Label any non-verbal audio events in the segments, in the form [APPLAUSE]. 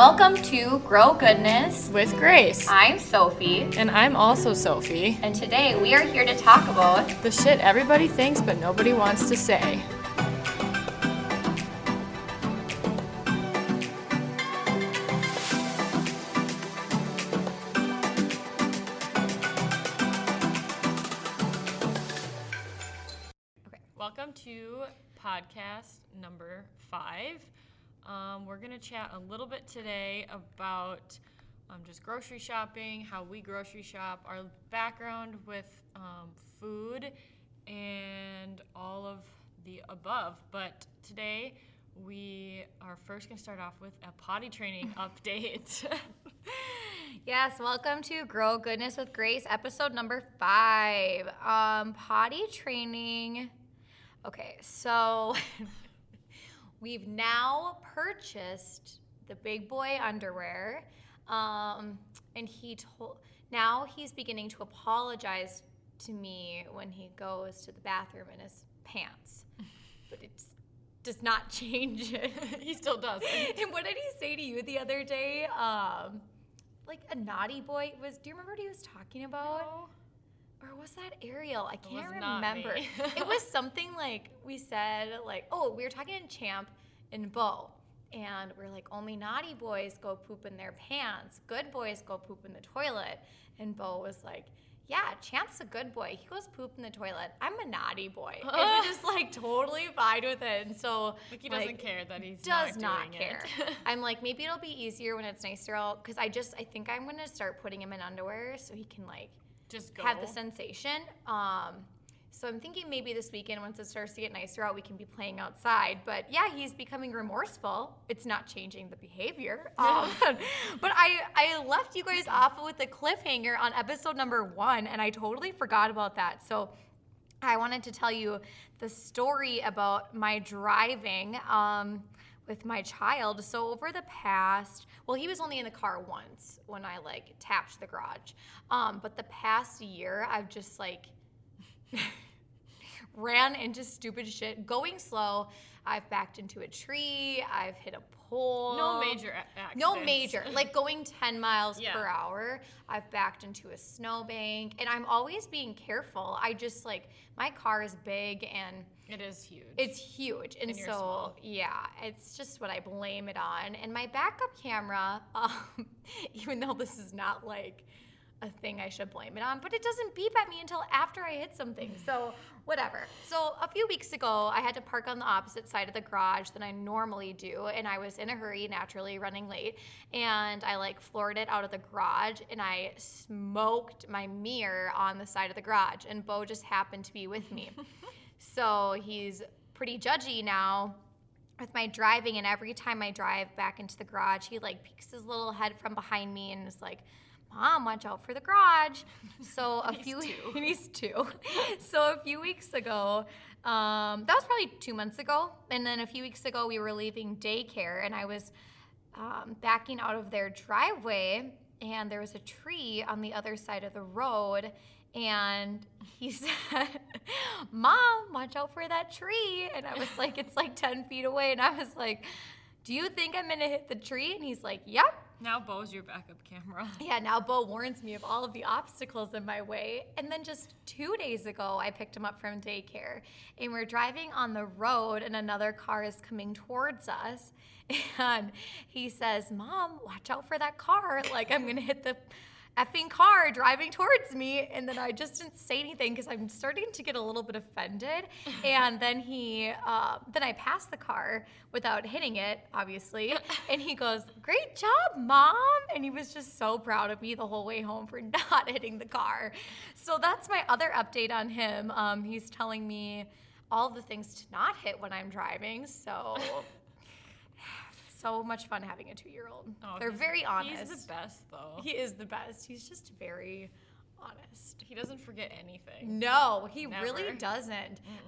Welcome to Grow Goodness. with Grace. I'm Sophie, And I'm also Sophie. and today we are here to talk about The shit everybody thinks but nobody wants to say. Welcome to podcast number five. Um, we're going to chat a little bit today about um, just grocery shopping, how we grocery shop, our background with um, food, and all of the above. But today we are first going to start off with a potty training [LAUGHS] update. [LAUGHS] Yes, welcome to Grow Goodness with Grace, episode number five. Um, potty training. Okay, so [LAUGHS] we've now purchased the big boy underwear. Um, and he told now he's beginning to apologize to me when he goes to the bathroom in his pants. [LAUGHS] But it does not change it. [LAUGHS] he still does. And what did he say to you the other day? Um, like a naughty boy was. Do you remember what he was talking about? Or was that Ariel? I can't not remember. it was something like we said, like, oh, we were talking in Champ and Bo. And we're like, only naughty boys go poop in their pants. Good boys go poop in the toilet. And Bo was like, yeah, Champ's a good boy. He goes poop in the toilet. I'm a naughty boy. And we're [LAUGHS] just like totally fine with it. And so Like he doesn't like, care that he's does not, not, care. It. [LAUGHS] I'm like, maybe it'll be easier when it's nicer out because I just I think I'm gonna start putting him in underwear so he can like Just go. have the sensation. Um, so I'm thinking maybe this weekend, once it starts to get nicer out, we can be playing outside. But yeah, he's becoming remorseful. It's not changing the behavior. [LAUGHS] Um, but I I left you guys off with a cliffhanger on episode number one, and I totally forgot about that. So. I wanted to tell you the story about my driving um, with my child. So over the past, well, he was only in the car once when I like tapped the garage. Um, but the past year, I've just like [LAUGHS] ran into stupid shit, going slow. I've backed into a tree. I've hit a pole. no major accidents. No major, [LAUGHS] like going 10 miles Yeah. per hour. I've backed into a snowbank and I'm always being careful. I just like, my car is big and It is huge. it's huge. And, And so, yeah, it's just what I blame it on. And my backup camera, [LAUGHS] um, even though this is not like a thing I should blame it on, but it doesn't beep at me until after I hit something. So, whatever. So, a few weeks ago, I had to park on the opposite side of the garage than I normally do. And I was in a hurry, naturally running late. And I like floored it out of the garage and I smoked my mirror on the side of the garage. And Bo just happened to be with me. [LAUGHS] so, he's pretty judgy now with my driving and every time I drive back into the garage, he like peeks his little head from behind me and is like, Mom, watch out for the garage. So [LAUGHS] a few two. [LAUGHS] he's two. So a few weeks ago, um, that was probably two months ago. And then a few weeks ago we were leaving daycare and I was um, backing out of their driveway and there was a tree on the other side of the road and he [LAUGHS] said, Mom, watch out for that tree. And I was like, it's like 10 feet away. And I was like, Do you think I'm going to hit the tree? And he's like, Yep. now Bo's your backup camera. [LAUGHS] Yeah, now Bo warns me of all of the obstacles in my way. And then just two days ago, I picked him up from daycare and we're driving on the road, and another car is coming towards us. [LAUGHS] And he says, Mom, watch out for that car. Like, I'm going to hit the effing car driving towards me. And then I just didn't say anything because I'm starting to get a little bit offended. [LAUGHS] And then he, uh, then I passed the car without hitting it, obviously. [LAUGHS] And he goes, Great job, mom. And he was just so proud of me the whole way home for [LAUGHS] not hitting the car. So that's my other update on him. Um, he's telling me all the things to not hit when I'm driving. So. So much fun having a two-year-old. Oh, They're very honest. He's the best though. He is the best. He's just very honest. He doesn't forget anything. No, he really doesn't.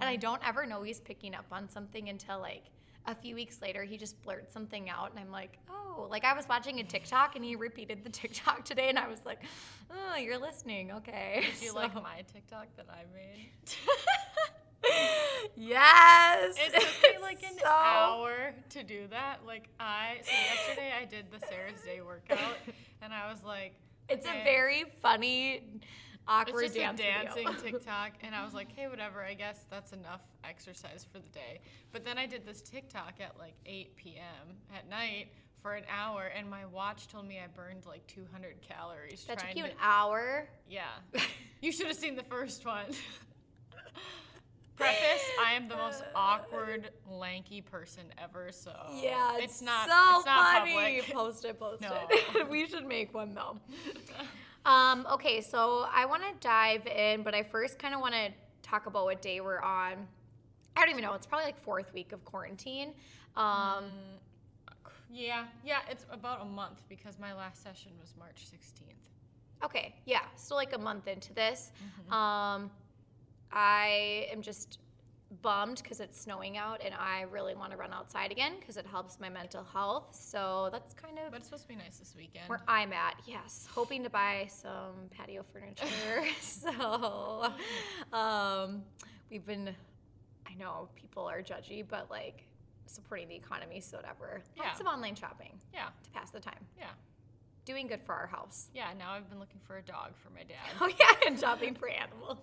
And I don't ever know he's picking up on something until like a few weeks later he just blurts something out and I'm like, "Oh, like I was watching a TikTok and he repeated the TikTok today and I was like, "Oh, you're listening. Okay." Do you So- like my TikTok that I made? [LAUGHS] Yes. It took me like [LAUGHS] an So- hour to do that. Like I so yesterday I did the Sarah's Day workout and I was like It's okay, a very funny, awkward it's just dance a dancing video. [LAUGHS] TikTok and I was like, hey whatever, I guess that's enough exercise for the day. But then I did this TikTok at like 8 p.m. at night for an hour and my watch told me I burned like 200 calories that took you to an hour. Yeah. [LAUGHS] You should have seen the first one. Preface, I am the most awkward, lanky person ever, so Yeah, it's, not so it's not funny. public. [LAUGHS] Post it, post No. it. [LAUGHS] we should make one though. [LAUGHS] Um, okay, so I want to dive in, but I first kind of want to talk about what day we're on. I don't even know. It's probably like fourth week of quarantine. Um, Yeah, yeah, it's about a month because my last session was March 16th. Okay, yeah. So like a month into this, Mm-hmm. um, I am just bummed because it's snowing out, and I really want to run outside again because it helps my mental health. So that's kind of But it's supposed to be nice this weekend. where I'm at. Yes, hoping to buy some patio furniture. [LAUGHS] [LAUGHS] so, um, we've been. I know people are judgy, but like supporting the economy, so whatever. Lots Yeah. of online shopping yeah, to pass the time. yeah, Doing good for our house. yeah. Now I've been looking for a dog for my dad. [LAUGHS] Oh yeah, and shopping for animals.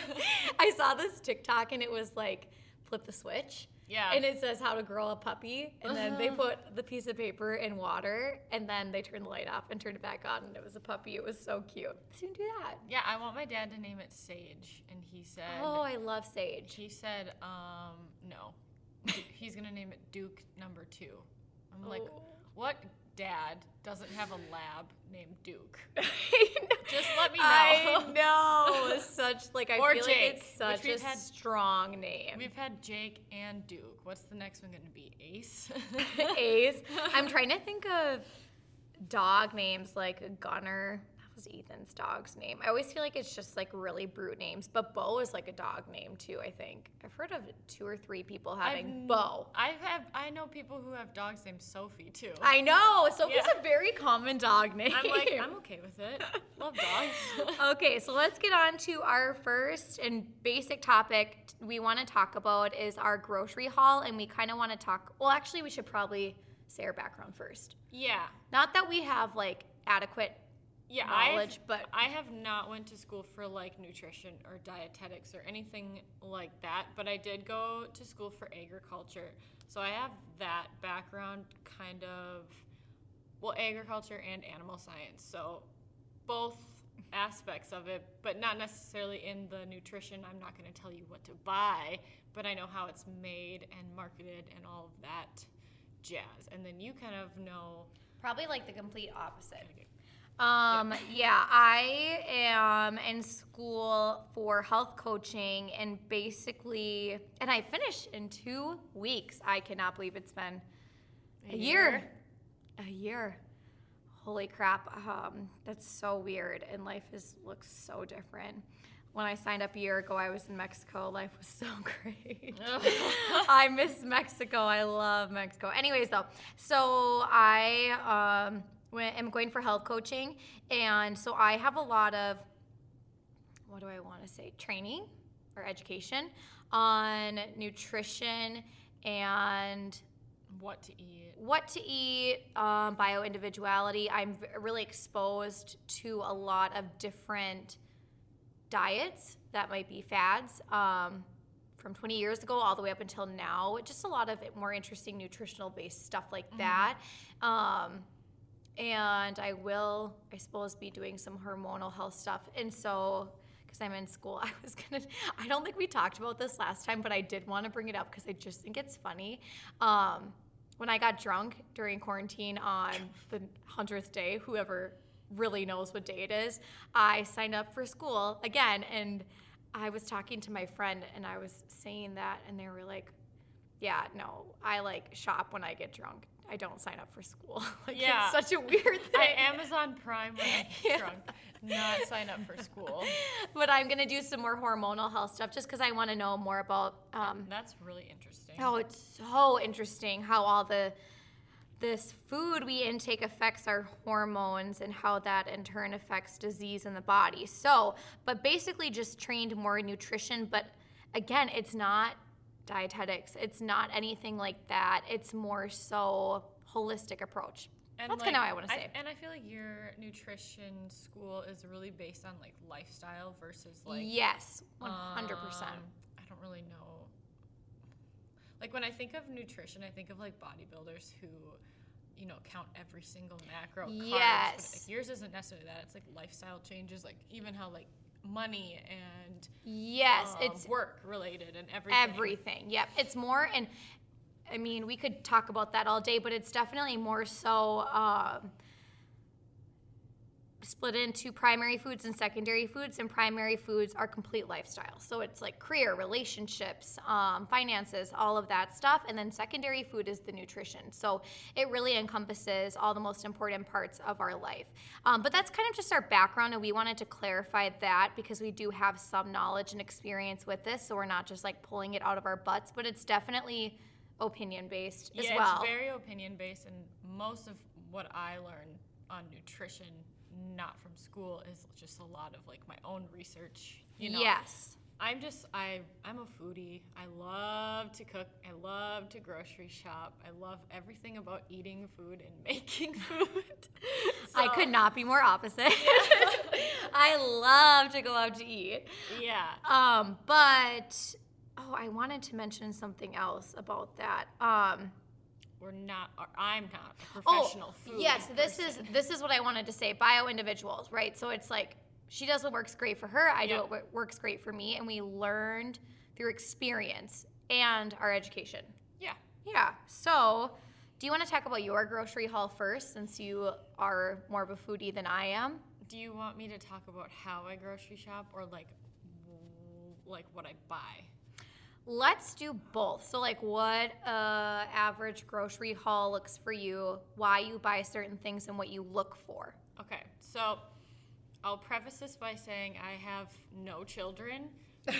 [LAUGHS] I saw this TikTok and it was like flip the switch. Yeah. And it says how to grow a puppy, and then they Uh-huh. put the piece of paper in water, and then they turned the light off and turned it back on, and it was a puppy. It was so cute. Soon do that. yeah, I want my dad to name it Sage, and he said. Oh, I love sage. He said, um, no. [LAUGHS] He's gonna name it Duke number two. I'm like, Oh. what dad doesn't have a lab named Duke? [LAUGHS] Just let me know. I know. [LAUGHS] Such like I Or feel Jake, like it's such a had- strong name. We've had Jake and Duke. What's the next one gonna be? Ace? [LAUGHS] Ace. I'm trying to think of dog names like Gunner. Was Ethan's dog's name. I always feel like it's just like really brute names, but Bo is like a dog name too. I think I've heard of two or three people having I've- Bo. I've have I know people who have dogs named Sophie too. I know. Sophie's Yeah. a very common dog name. I'm like, I'm [LAUGHS] okay with it. Love dogs. [LAUGHS] okay, so let's get on to our first and basic topic we want to talk about is our grocery haul, and we kind of want to talk. Well, actually, we should probably say our background first. yeah. Not that we have like adequate Yeah, knowledge, I've, but I have not went to school for like nutrition or dietetics or anything like that, but I did go to school for agriculture. So I have that background kind of well, agriculture and animal science. So both aspects of it, but not necessarily in the nutrition. I'm not going to tell you what to buy, but I know how it's made and marketed and all of that jazz. And then you kind of know probably like the complete opposite. Um, yeah, I am in school for health coaching and basically, and I finished in two weeks. I cannot believe it's been a, year. A year. Holy crap. Um, that's so weird. And life is looks so different. When I signed up a year ago, I was in Mexico. Life was so [LAUGHS] great. [LAUGHS] I miss Mexico. I love Mexico. Anyways, though, so I um, went, am going for health coaching, and so I have a lot of what do I want to say training or education on nutrition and what to eat. what to eat, um, bio individuality. I'm really exposed to a lot of different diets that might be fads um, from 20 years ago all the way up until now. Just a lot of more interesting nutritional based stuff like that. Um, and I will, I suppose, be doing some hormonal health stuff. And so, because I'm in school, [LAUGHS] I was gonna, I don't think we talked about this last time, but I did want to bring it up because I just think it's funny. Um, when I got drunk during quarantine on the 100th day, whoever really knows what day it is, I signed up for school again. And I was talking to my friend and I was saying that, and they were like, yeah, no, I like shop when I get drunk. I don't sign up for school. [LAUGHS] like Yeah. it's such a weird thing. I Amazon Prime when I [LAUGHS] Yeah. drunk, not sign up for school. but I'm gonna do some more hormonal health stuff just because I want to know more about. Um, That's really interesting. oh, it's so interesting how all the this food we intake affects our hormones and how that in turn affects disease in the body. So, but basically just trained more in nutrition. But again, it's not dietetics. It's not anything like that. It's more so holistic approach. And That's like, kinda what I wanna say. and I feel like your nutrition school is really based on like lifestyle versus like yes, 100%. Um, I don't really know. Like when I think of nutrition, I think of like bodybuilders who, you know, count every single macro. carbs, Yes. like, yours isn't necessarily that. It's like lifestyle changes, like even how like money and yes, um, it's work related and everything. everything. Yep. It's more, and I mean, we could talk about that all day, but it's definitely more so um, split into primary foods and secondary foods, and primary foods are complete lifestyle. So it's like career, relationships, um, finances, all of that stuff. And then secondary food is the nutrition. So it really encompasses all the most important parts of our life. Um, but that's kind of just our background, and we wanted to clarify that because we do have some knowledge and experience with this. So we're not just like pulling it out of our butts, but it's definitely opinion based as yeah, well. it's very opinion based, and most of what I learn on nutrition, not from school, is just a lot of like my own research. You know, Yes. I'm just I I'm a foodie. I love to cook. I love to grocery shop. I love everything about eating food and [LAUGHS] making food. I could not be more opposite. [LAUGHS] [LAUGHS] I love to go out to eat. Yeah. Um, but oh, I wanted to mention something else about that. Um, We're not or I'm not a oh, professional food. yes, this is this is what I wanted to say. Bio individuals, right? So it's like she does what works great for her. I Yeah. do what works great for me, and we learned through experience and our education. Yeah. Yeah. So, do you want to talk about your grocery haul first, since you are more of a foodie than I am? Do you want me to talk about how I grocery shop or like like what I buy? Let's do both. So, like, what uh, average grocery haul looks for you, why you buy certain things, and what you look for. Okay, so I'll preface this by saying I have no children. [LAUGHS]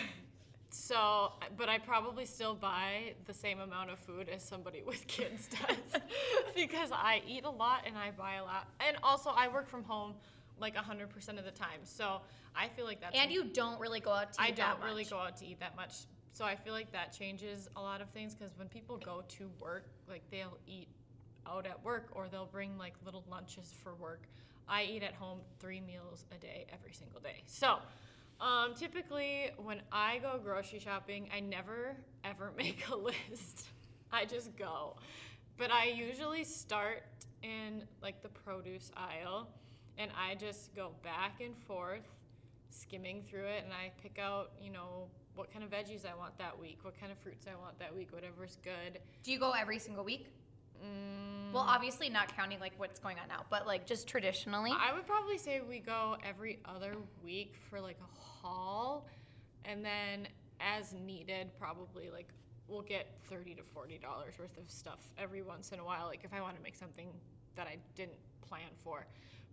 so, but I probably still buy the same amount of food as somebody with [LAUGHS] kids does [LAUGHS] because I eat a lot and I buy a lot. And also, I work from home like 100% of the time. So, I feel like that's And you don't really go out to eat that I don't really go out to eat that much. So I feel like that changes a lot of things because when people go to work, like they'll eat out at work or they'll bring like little lunches for work. I eat at home three meals a day every single day. So um, typically when I go grocery shopping, I never ever [LAUGHS] make a list. I just go. But I usually start in like the produce aisle and I just go back and forth skimming through it and I pick out, you know, what kind of veggies I want that week, what kind of fruits I want that week, whatever's good. Do you go every single week? Mm, Well, obviously not counting like what's going on now, but like just traditionally. I would probably say we go every other week for like a haul and then as needed probably like we'll get 30 to 40 dollars worth of stuff every once in a while like if I want to make something that I didn't plan for.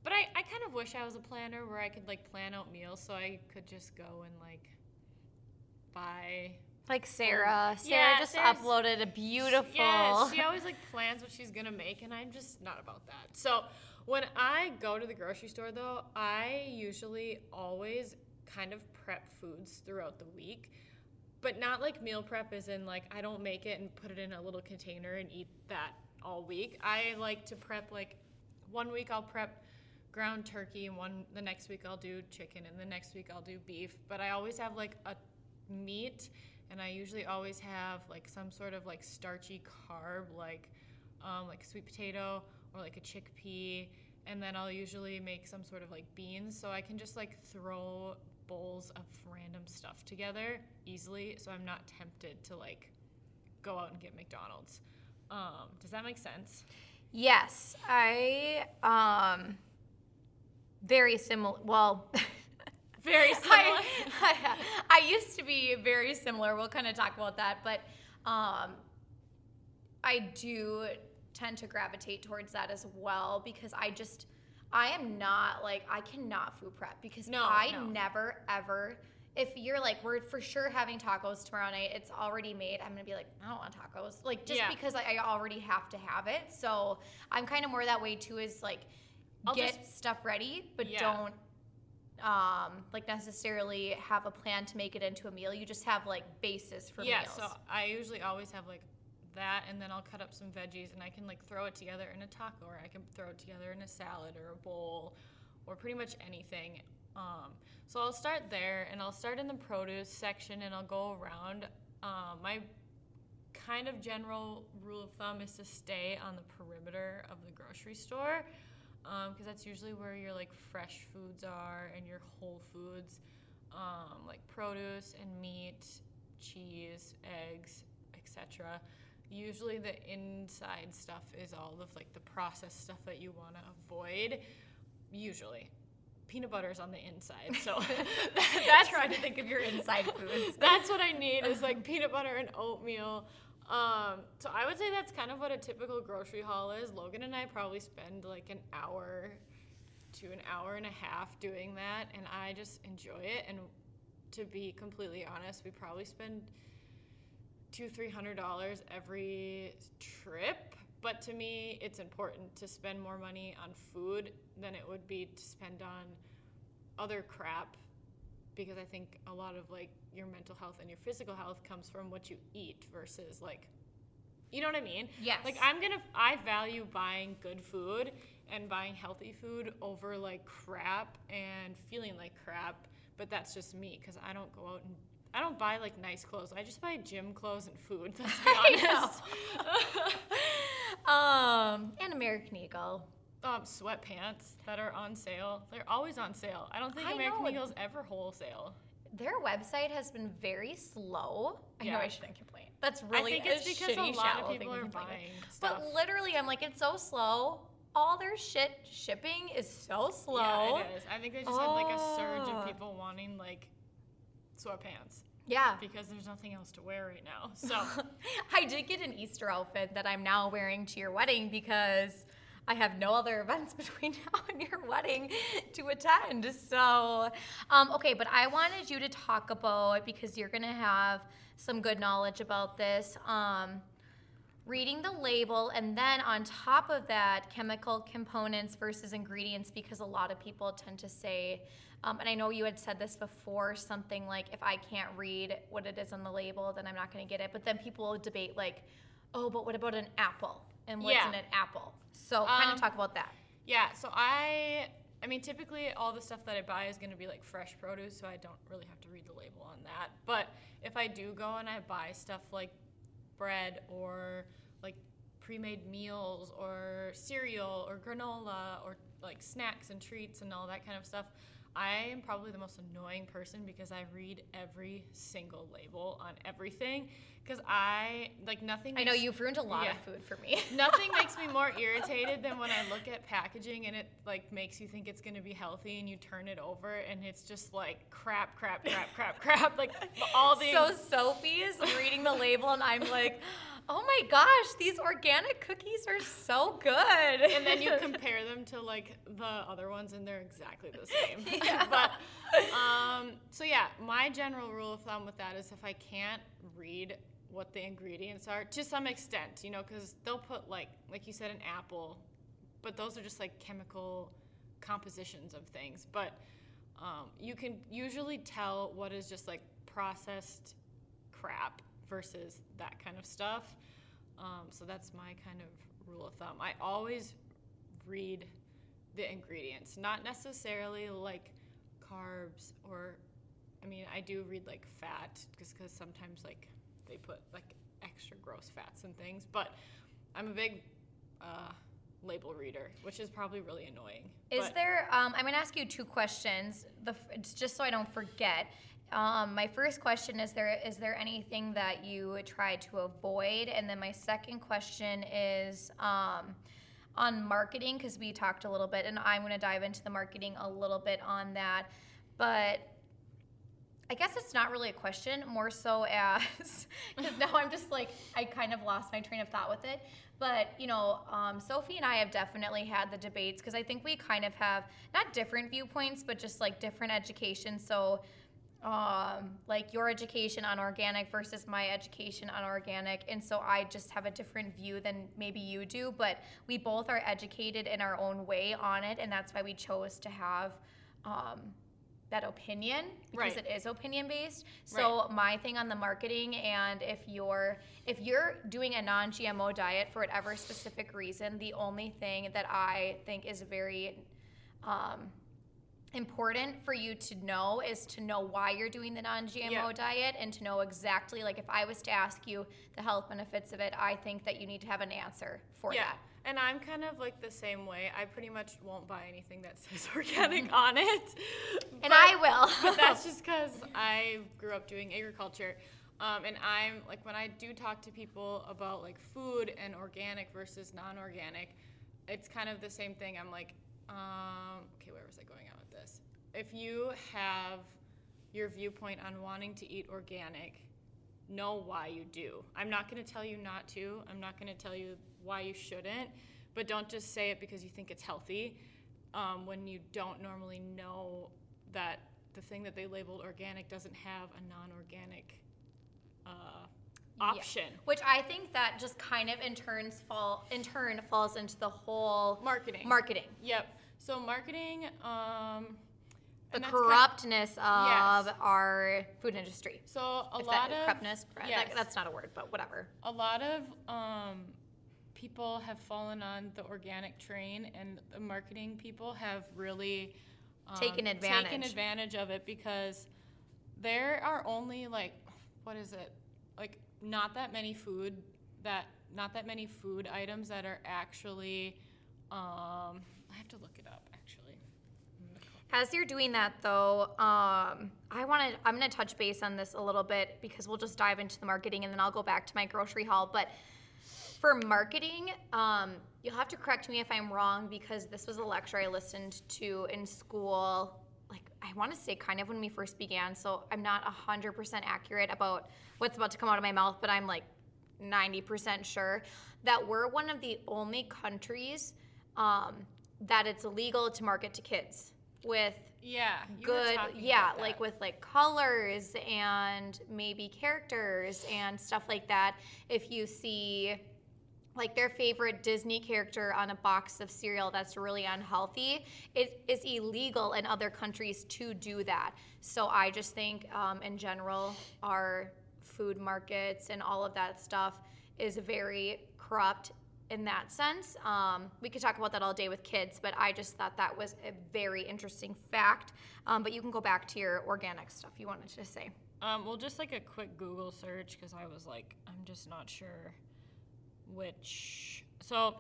But I, I kind of wish I was a planner where I could like plan out meals so I could just go and like buy like Sarah. Sarah Yeah, just Sarah's- uploaded a beautiful. Yeah, she [LAUGHS] always like plans what she's gonna make, and I'm just not about that. So when I go to the grocery store, though, I usually always kind of prep foods throughout the week, but not like meal prep, as in like I don't make it and put it in a little container and eat that all week. I like to prep like one week I'll prep ground turkey, and one the next week I'll do chicken, and the next week I'll do beef. But I always have like a meat and I usually always have like some sort of like starchy carb, like um, like sweet potato or like a chickpea, and then I'll usually make some sort of like beans, so I can just like throw bowls of random stuff together easily, so I'm not tempted to like go out and get McDonald's. Um, does that make sense? Yes, I um very similar. Well, [LAUGHS] Very [LAUGHS] similar. I, I, I used to be very similar. We'll kind of talk about that, but um, I do tend to gravitate towards that as well because I just I am not like I cannot food prep because No, I no. never ever. If you're like, we're for sure having tacos tomorrow night, it's already made. I'm gonna be like, I don't want tacos, like just Yeah. because I, I already have to have it. So I'm kind of more that way too. Is like, I'll get just- stuff ready, but Yeah. don't um, like necessarily have a plan to make it into a meal. You just have like basis for yeah, meals. so I usually always have like that, and then I'll cut up some veggies, and I can like throw it together in a taco, or I can throw it together in a salad or a bowl, or pretty much anything. Um, so I'll start there, and I'll start in the produce section, and I'll go around. Um, my kind of general rule of thumb is to stay on the perimeter of the grocery store because um, that's usually where your like fresh foods are and your whole foods um, like produce and meat cheese eggs etc usually the inside stuff is all of like the processed stuff that you want to avoid usually. Peanut butter is on the inside so [LAUGHS] [LAUGHS] that's trying to think of your inside foods. [LAUGHS] That's what i need is like peanut butter and oatmeal um, so I would say that's kind of what a typical grocery haul is. Logan and I probably spend like an hour to an hour and a half doing that, and I just enjoy it. And to be completely honest, we probably spend two, three hundred dollars every trip. But to me, it's important to spend more money on food than it would be to spend on other crap because I think a lot of like your mental health and your physical health comes from what you eat versus like you know what I mean? Yes. Like I'm gonna I value buying good food and buying healthy food over like crap and feeling like crap, but that's just me because I don't go out and I don't buy like nice clothes. I just buy gym clothes and food. [LAUGHS] Let's be [LAUGHS] honest. [LAUGHS] um, and American Eagle um, sweatpants that are on sale. They're always on sale. I don't think I American know. Eagle's ever wholesale. Their website has been very slow. I know I shouldn't complain. That's really I think it's because a lot of people are buying stuff. But literally, I'm like, it's so slow. All their shit shipping is so slow. Yeah, it is. I think they just had like a surge Oh. of people wanting like sweatpants Yeah. because there's nothing else to wear right now. So [LAUGHS] I did get an Easter outfit that I'm now wearing to your wedding because I have no other events [LAUGHS] between now and your wedding to attend. So, um, okay, but I wanted you to talk about because you're going to have some good knowledge about this. Um, reading the label and then on top of that chemical components versus ingredients because a lot of people tend to say um, and i know you had said this before something like if i can't read what it is on the label then i'm not going to get it but then people will debate like oh but what about an apple and what's Yeah. in an apple so kind Um, of talk about that yeah, so I I mean typically all the stuff that I buy is gonna be like fresh produce, so I don't really have to read the label on that. But if I do go and I buy stuff like bread or like pre-made meals or cereal or granola or like snacks and treats and all that kind of stuff i am probably the most annoying person because i read every single label on everything because i like nothing i know you've ruined a lot yeah. of food for me [LAUGHS] Nothing makes me more irritated than when I look at packaging and it like makes you think it's gonna be healthy and you turn it over and it's just like crap, crap, crap, crap, crap. Like all the so sophie is reading the label and i'm like oh my gosh these organic cookies are so good and then you [LAUGHS] compare them to like the other ones and they're exactly the [LAUGHS] same. [LAUGHS] Yeah. but um, so yeah, my general rule of thumb with that is if I can't read what the ingredients are to some extent, you know, because they'll put like like you said an apple, but those are just like chemical compositions of things. But um, you can usually tell what is just like processed crap versus that kind of stuff. Um, so that's my kind of rule of thumb. I always read the ingredients, not necessarily like carbs or, I mean, I do read like fat just because sometimes like they put like extra gross fats and things, but I'm a big uh, label reader, which is probably really annoying. Is But- there? Um, I'm to ask you two questions. The it's just so I don't forget. Um, my first question is there is there anything that you try to avoid, and then my second question is um, on marketing because we talked a little bit, and I'm going to dive into the marketing a little bit on that, but. I guess it's not really a question, more so as [LAUGHS] because now I'm just like I kind of lost my train of thought with it. But you know, um, Sophie and I have definitely had the debates because I think we kind of have not different viewpoints, but just like different education. So, um, like your education on organic versus my education on organic, and so I just have a different view than maybe you do. But we both are educated in our own way on it, and that's why we chose to have. Um, that opinion because Right. it is opinion based. So my thing on the marketing and if you're if you're doing a non-GMO diet for whatever specific reason, the only thing that I think is very um, important for you to know is to know why you're doing the non-GMO Yeah. diet and to know exactly like if I was to ask you the health benefits of it, I think that you need to have an answer for yeah. that. And I'm kind of like the same way. I pretty much won't buy anything that says [LAUGHS] organic on it. And I will. [LAUGHS] but that's just [LAUGHS] because I grew up doing agriculture. Um, and I'm like, when I do talk to people about like food and organic versus non organic, it's kind of the same thing. I'm like, um, okay, where was I going on this? If you have your viewpoint on wanting to eat organic, know why you do. I'm not going to tell you not to. I'm not going to tell you why you shouldn't, but don't just say it because you think it's healthy um, when you don't normally know that the thing that they labeled organic doesn't have a non-organic uh, option. Which I think that just kind of in turns fall in turn falls into the whole Marketing. marketing. Yep. So marketing. Um, The that's kind- corruptness of Yes. our food industry. so a If lot that, of corruptness, that- that's not a word, but whatever. a lot of um, people have fallen on the organic train, and the marketing people have really um, Taken taken advantage. advantage of it because there are only like what is it like not that many food that not that many food items that are actually um, I have to look it up actually. As you're doing that though, um, I want to. I'm going to touch base on this a little bit because we'll just dive into the marketing and then I'll go back to my grocery haul. But for marketing, um, you'll have to correct me if I'm wrong because this was a lecture I listened to in school. Like I want to say, kind of when we first began. So I'm not hundred percent accurate about what's about to come out of my mouth, but I'm like 90% sure that we're one of the only countries um, that it's illegal to market to kids with Yeah, good yeah like with like colors and maybe characters and stuff like that. If you see like their favorite disney character on a box of cereal that's really unhealthy it is illegal in other countries to do that. So i just think um, in general our food markets and all of that stuff is very corrupt in that sense. Um, we could talk about that all day with kids, but I just thought that was a very interesting fact. Um, but you can go back to your organic stuff you wanted to say. Um, well, just like a quick Google search because I was like, I'm just not sure which. So,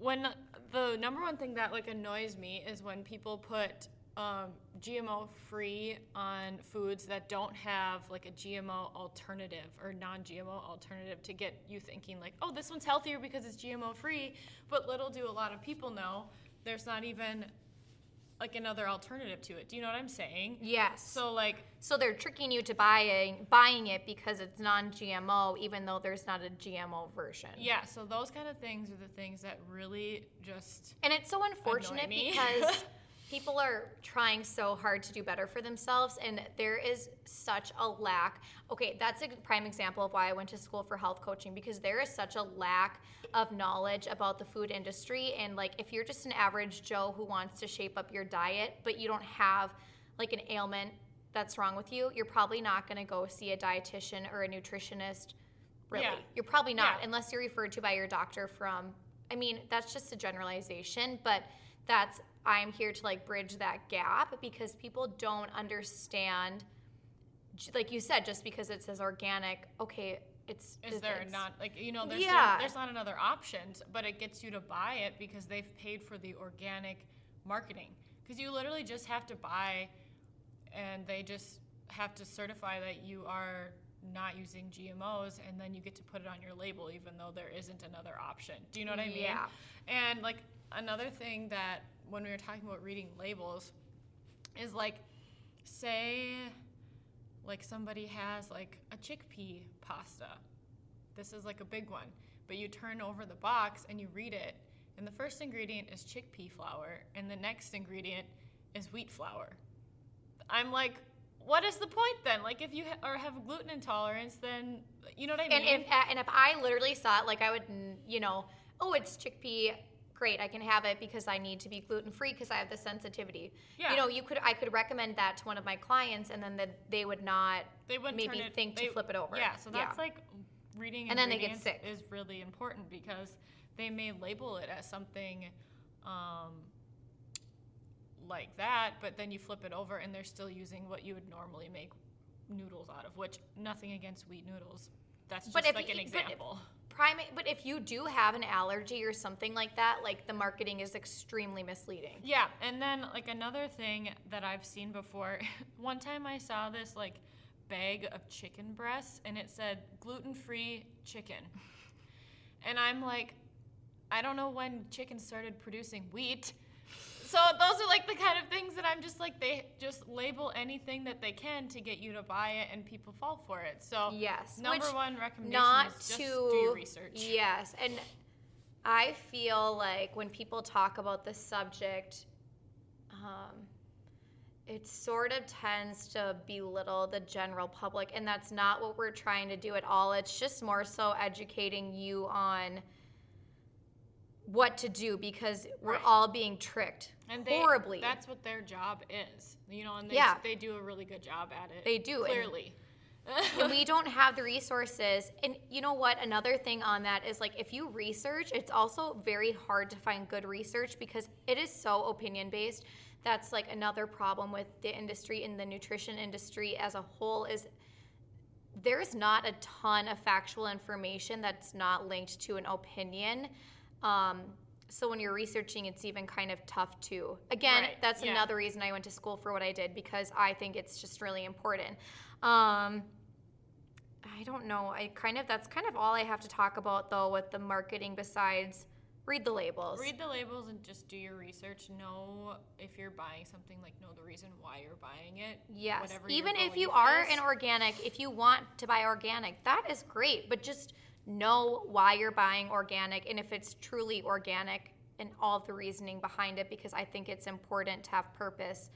when the number one thing that like annoys me is when people put um, GMO free on foods that don't have like a GMO alternative or non-GMO alternative to get you thinking like, oh, this one's healthier because it's GMO free. But little do a lot of people know there's not even like another alternative to it. Do you know what I'm saying? Yes. So, So like so they're tricking you to buying buying it because it's non-GMO, even though there's not a GMO version. Yeah, so those kind of things are the things that really just And it's so unfortunate because [LAUGHS] people are trying so hard to do better for themselves, and there is such a lack. Okay, that's a prime example of why I went to school for health coaching because there is such a lack of knowledge about the food industry. And like, if you're just an average Joe who wants to shape up your diet, but you don't have like an ailment that's wrong with you, you're probably not going to go see a dietitian or a nutritionist. Really, Yeah. you're probably not Yeah. unless you're referred to by your doctor from I mean, that's just a generalization, but that's I'm here to like bridge that gap because people don't understand like you said just because it says organic, okay, it's is there it's- not like you know there's Yeah. there's not another option, but it gets you to buy it because they've paid for the organic marketing. Because you literally just have to buy, and they just have to certify that you are not using GMOs, and then you get to put it on your label, even though there isn't another option. Do you know what I mean? Yeah. And like another thing that when we were talking about reading labels is like, say, like somebody has like a chickpea pasta. This is like a big one, but you turn over the box and you read it, and the first ingredient is chickpea flour, and the next ingredient is wheat flour. I'm like, what is the point then? Like, if you ha- or have a gluten intolerance, then you know what I mean? and if and if I literally saw it like I would you know, oh, it's chickpea great, I can have it because I need to be gluten free because I have the sensitivity. Yeah. You know, you could I could recommend that to one of my clients, and then the, they would not they wouldn't maybe it, think they- to flip it over. Yeah, so that's like reading And then they get sick. is really important because they may label it as something um, like that, but then you flip it over and they're still using what you would normally make noodles out of, which nothing against wheat noodles. That's just But if like an you- but example. primate. But if you do have an allergy or something like that, like the marketing is extremely misleading. Yeah, and then like another thing that I've seen before, [LAUGHS] one time I saw this like bag of chicken breasts and it said gluten free chicken. [LAUGHS] And I'm like, I don't know when chicken started producing wheat. So those are like the kind of things that I'm just like they just label anything that they can to get you to buy it and people fall for it. So Yes, number which one recommendation not is just to do your research. Yes, and I feel like when people talk about this subject, um, it sort of tends to belittle the general public, and that's not what we're trying to do at all. It's just more so educating you on what to do because we're Right. all being tricked And they, horribly. That's what their job is, you know, and they, Yeah. they do a really good job at it. They do, and- clearly. and we [LAUGHS] don't have the resources. And you know what? Another thing on that is like if you research, it's also very hard to find good research because it is so opinion based. That's like another problem with the industry and the nutrition industry as a whole is there's not a ton of factual information that's not linked to an opinion. Um, so when you're researching, it's even kind of tough too. Again, Right, that's yeah. another reason I went to school for what I did because I think it's just really important. Um, I don't know. I kind of that's kind of all I have to talk about though with the marketing besides read the labels. Read the labels and just do your research. Know if you're buying something, like know the reason why you're buying it. Yes. whatever Even if you are an organic, if you want to buy organic, that is great. But just know why you're buying organic and if it's truly organic and all the reasoning behind it because I think it's important to have purpose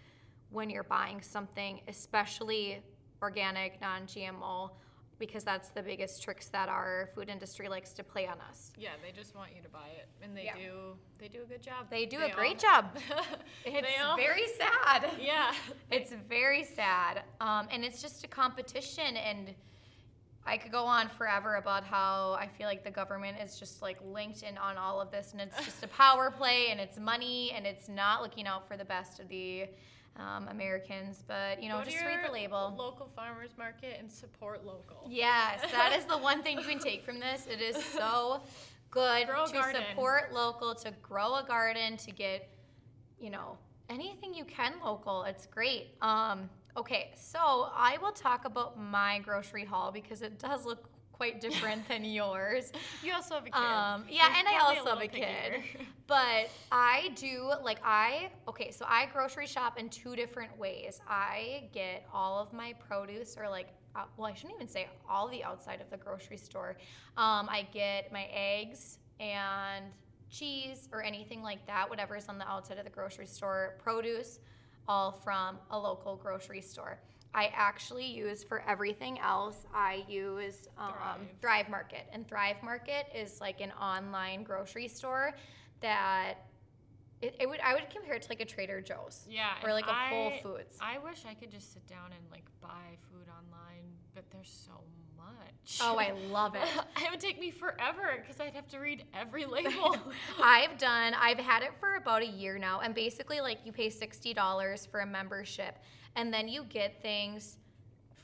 when you're buying something, especially organic, non GMO, because that's the biggest tricks that our food industry likes to play on us. Yeah, they just want you to buy it, and they Yeah. do. They do a good job. They do a all- great job. [LAUGHS] It's all- very sad. Yeah. [LAUGHS] It's very sad. Um, and it's just a competition. And I could go on forever about how I feel like the government is just like linked in on all of this. And it's just a [LAUGHS] power play and it's money and it's not looking out for the best of the um, Americans. But, you know, Go just read the label. Local farmers market and support local. Yes, that is the one thing you can take from this. It is so [LAUGHS] good to garden. support local, to grow a garden, to get, you know, anything you can local. It's great. Um, okay, so I will talk about my grocery haul because it does look quite different [LAUGHS] than yours. You also have a kid. Um, yeah, and I also have a little kid. [LAUGHS] But I do like I okay, so I grocery shop in two different ways. I get all of my produce, or like, uh, well, I shouldn't even say all the outside of the grocery store. Um, I get my eggs and cheese or anything like that, whatever's on the outside of the grocery store, produce, all from a local grocery store. I actually use for everything else. I use um, Thrive. Thrive Market, and Thrive Market is like an online grocery store that it, it would I would compare it to like a Trader Joe's. Yeah, or like a Whole Foods. I wish I could just sit down and like buy food online, but there's so much. Oh, I love it. [LAUGHS] it would take me forever because I'd have to read every [LAUGHS] label. I've done, I've had it for about a year now. And basically, like, you pay $60 for a membership, and then you get things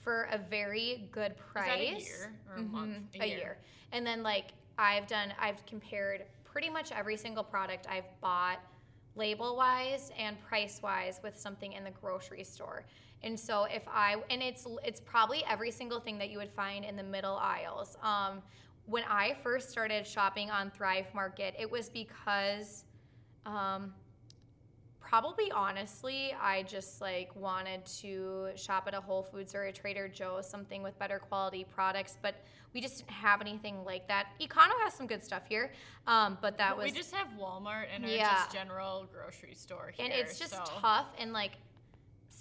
for a very good price. a year or a month? Mhm, A A year. year. And then, like, I've done, I've compared pretty much every single product I've bought label wise and price wise with something in the grocery store. And so if I and it's it's probably every single thing that you would find in the middle aisles. Um, when I first started shopping on Thrive Market, it was because um, probably honestly, I just like wanted to shop at a Whole Foods or a Trader Joe's, something with better quality products, but we just didn't have anything like that. Econo has some good stuff here, um, but that But was we just have Walmart and our just general grocery store here. and it's just so. tough and like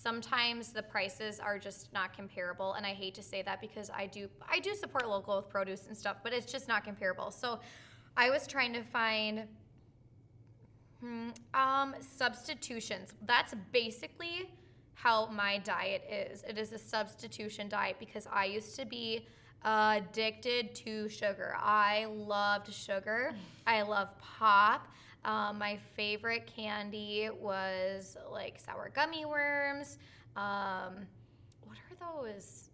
sometimes the prices are just not comparable and i hate to say that because i do i do support local with produce and stuff but it's just not comparable so i was trying to find Hmm, um, substitutions. That's basically how my diet is. It is a substitution diet because I used to be addicted to sugar. I loved sugar. I love pop. Um, my favorite candy was like sour gummy worms. Um, what are those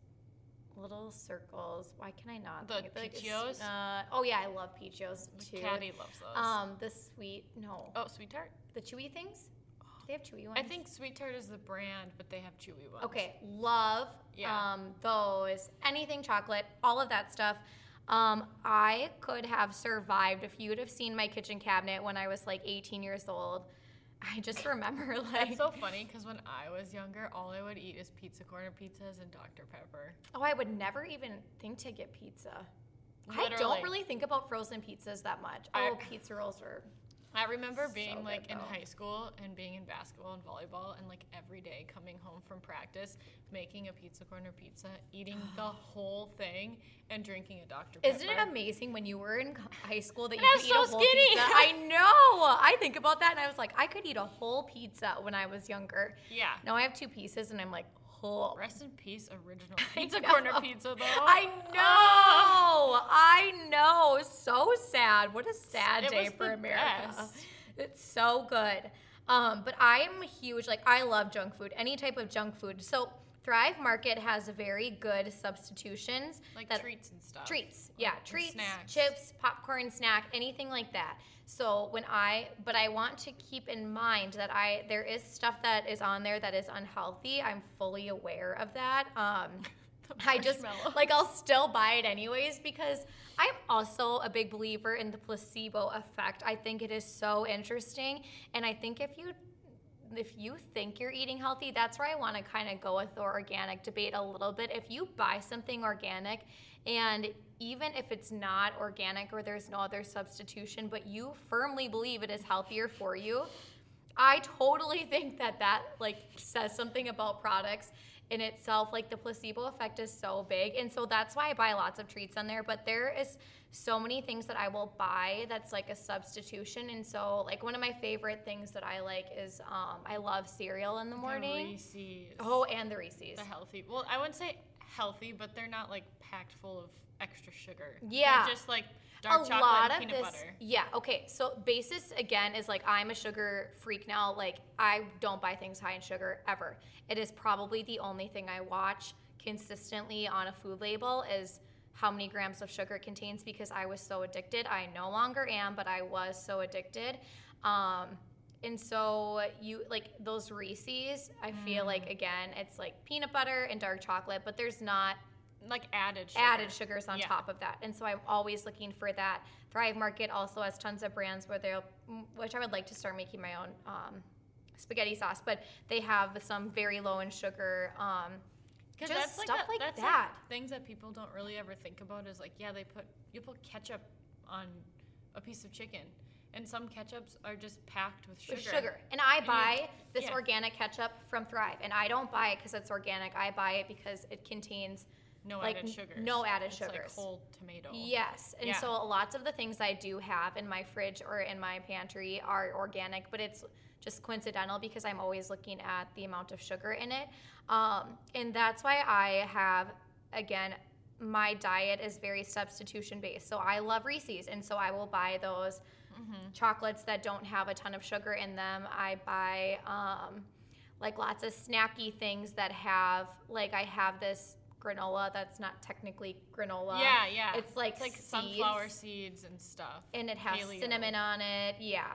little circles? Why can I not? The think Peachios? Uh, oh yeah, I love Peachios too. Caddy loves those. Um, the sweet no, oh, Sweet Tart. the chewy things. Do they have chewy ones? I think Sweet Tart is the brand, but they have chewy ones. Okay, love Yeah. um, those. Anything chocolate, all of that stuff. Um, I could have survived if you would have seen my kitchen cabinet when I was like 18 years old. I just [LAUGHS] remember like, That's so funny because when I was younger, all I would eat is pizza corner pizzas and Dr. Pepper. oh, I would never even think to get pizza. I don't really think about frozen pizzas that much. I- Oh, pizza rolls are. I remember So being good, like in though. high school and being in basketball and volleyball and like every day coming home from practice, making a pizza corner pizza, eating [GASPS] the whole thing, and drinking a Dr. Pepper. Isn't it amazing when you were in high school that you And I could was eat a so whole skinny. pizza? I [LAUGHS] know. I think about that and I was like, I could eat a whole pizza when I was younger. Yeah. Now I have two pieces and I'm like, oh. Rest in peace, original [LAUGHS] pizza corner pizza though. I know. Ah. I know. So sad. What a sad It day for America. best. It's so good. Um, but I am huge. Like I love junk food. Any type of junk food. So Thrive Market has very good substitutions. like that- treats and stuff. Treats, yeah, and treats, chips, popcorn, snack, anything like that. So when I, but I want to keep in mind that I there is stuff that is on there that is unhealthy. I'm fully aware of that. Um, [LAUGHS] I just like I'll still buy it anyways because I'm also a big believer in the placebo effect. I think it is so interesting, and I think if you if you think you're eating healthy, that's where I want to kind of go with the organic debate a little bit. If you buy something organic and even if it's not organic or there's no other substitution, but you firmly believe it is healthier for you, I totally [LAUGHS] think that that like says something about products in itself. Like the placebo effect is so big, and so that's why I buy lots of treats on there. But there is so many things that I will buy that's like a substitution, and so like one of my favorite things that I like is um, I love cereal in the The morning. Reese's. Oh, and the Reese's. the healthy. Well, I wouldn't say healthy, but they're not like packed full of extra sugar. Yeah. They're just like dark a chocolate lot and of peanut this butter. yeah okay so basis again is like i'm a sugar freak now like i don't buy things high in sugar ever it is probably the only thing i watch consistently on a food label is how many grams of sugar it contains because i was so addicted i no longer am but i was so addicted um, and so you like those reese's i feel Mm. like again it's like peanut butter and dark chocolate but there's not Like added sugar. added sugars on Yeah. top of that. And so I'm always looking for that. Thrive Market also has tons of brands where they'll, mm, which I would like to start making my own um, spaghetti sauce, but they have some very low in sugar. Um, Because just that's like stuff like that's that. things that people don't really ever think about is like, yeah, they put you put ketchup on a piece of chicken, and some ketchups are just packed with sugar. with sugar. And I And you- buy this yeah. organic ketchup from Thrive. And I don't buy it because it's organic. I buy it because it contains No Like, added sugars. no added it's sugars. Like whole tomato. Yes. And Yeah. so lots of the things I do have in my fridge or in my pantry are organic, but it's just coincidental because I'm always looking at the amount of sugar in it. Um, and that's why I have, again, my diet is very substitution based. So I love Reese's, and so I will buy those chocolates that don't have a ton of sugar in them. I buy um, like lots of snacky things that have, like, I have this granola that's not technically granola. Yeah, yeah. It's like, it's like seeds, sunflower seeds and stuff. and it has paleo. cinnamon on it. Yeah.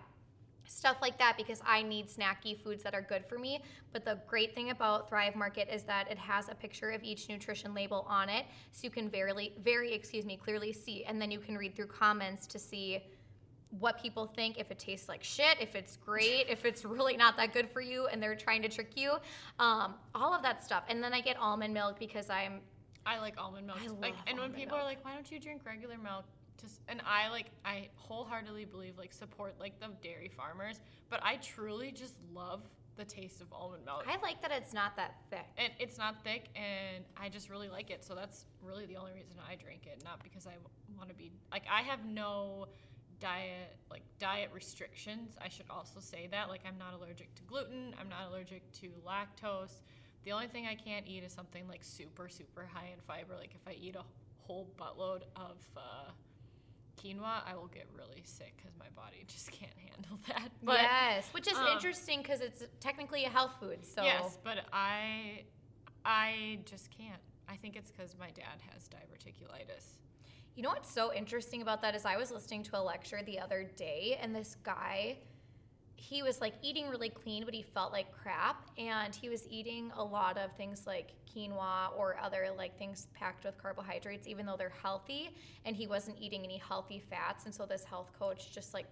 Stuff like that because I need snacky foods that are good for me. But the great thing about Thrive Market is that it has a picture of each nutrition label on it, so you can very, very, excuse me, clearly see, and then you can read through comments to see what people think if it tastes like shit, if it's great, if it's really not that good for you, and they're trying to trick you, um, all of that stuff. And then I get almond milk because I'm I like almond milk. I love like, and when people are like, "Why don't you drink regular milk?" Just and I like, I wholeheartedly believe like support like the dairy farmers, but I truly just love the taste of almond milk. I like that it's not that thick. and it's not thick, and I just really like it. So that's really the only reason I drink it, not because I want to be like I have no diet like diet restrictions. I should also say that like I'm not allergic to gluten, I'm not allergic to lactose. The only thing I can't eat is something like super super high in fiber. Like if I eat a whole buttload of uh, quinoa, I will get really sick because my body [LAUGHS] just can't handle that. [LAUGHS] But, yes, which is um, interesting because it's technically a health food. So yes, but I I just can't. I think it's because my dad has diverticulitis. You know what's so interesting about that is I was listening to a lecture the other day, and this guy, he was like eating really clean, but he felt like crap, and he was eating a lot of things like quinoa or other like things packed with carbohydrates, even though they're healthy, and he wasn't eating any healthy fats, and so this health coach just like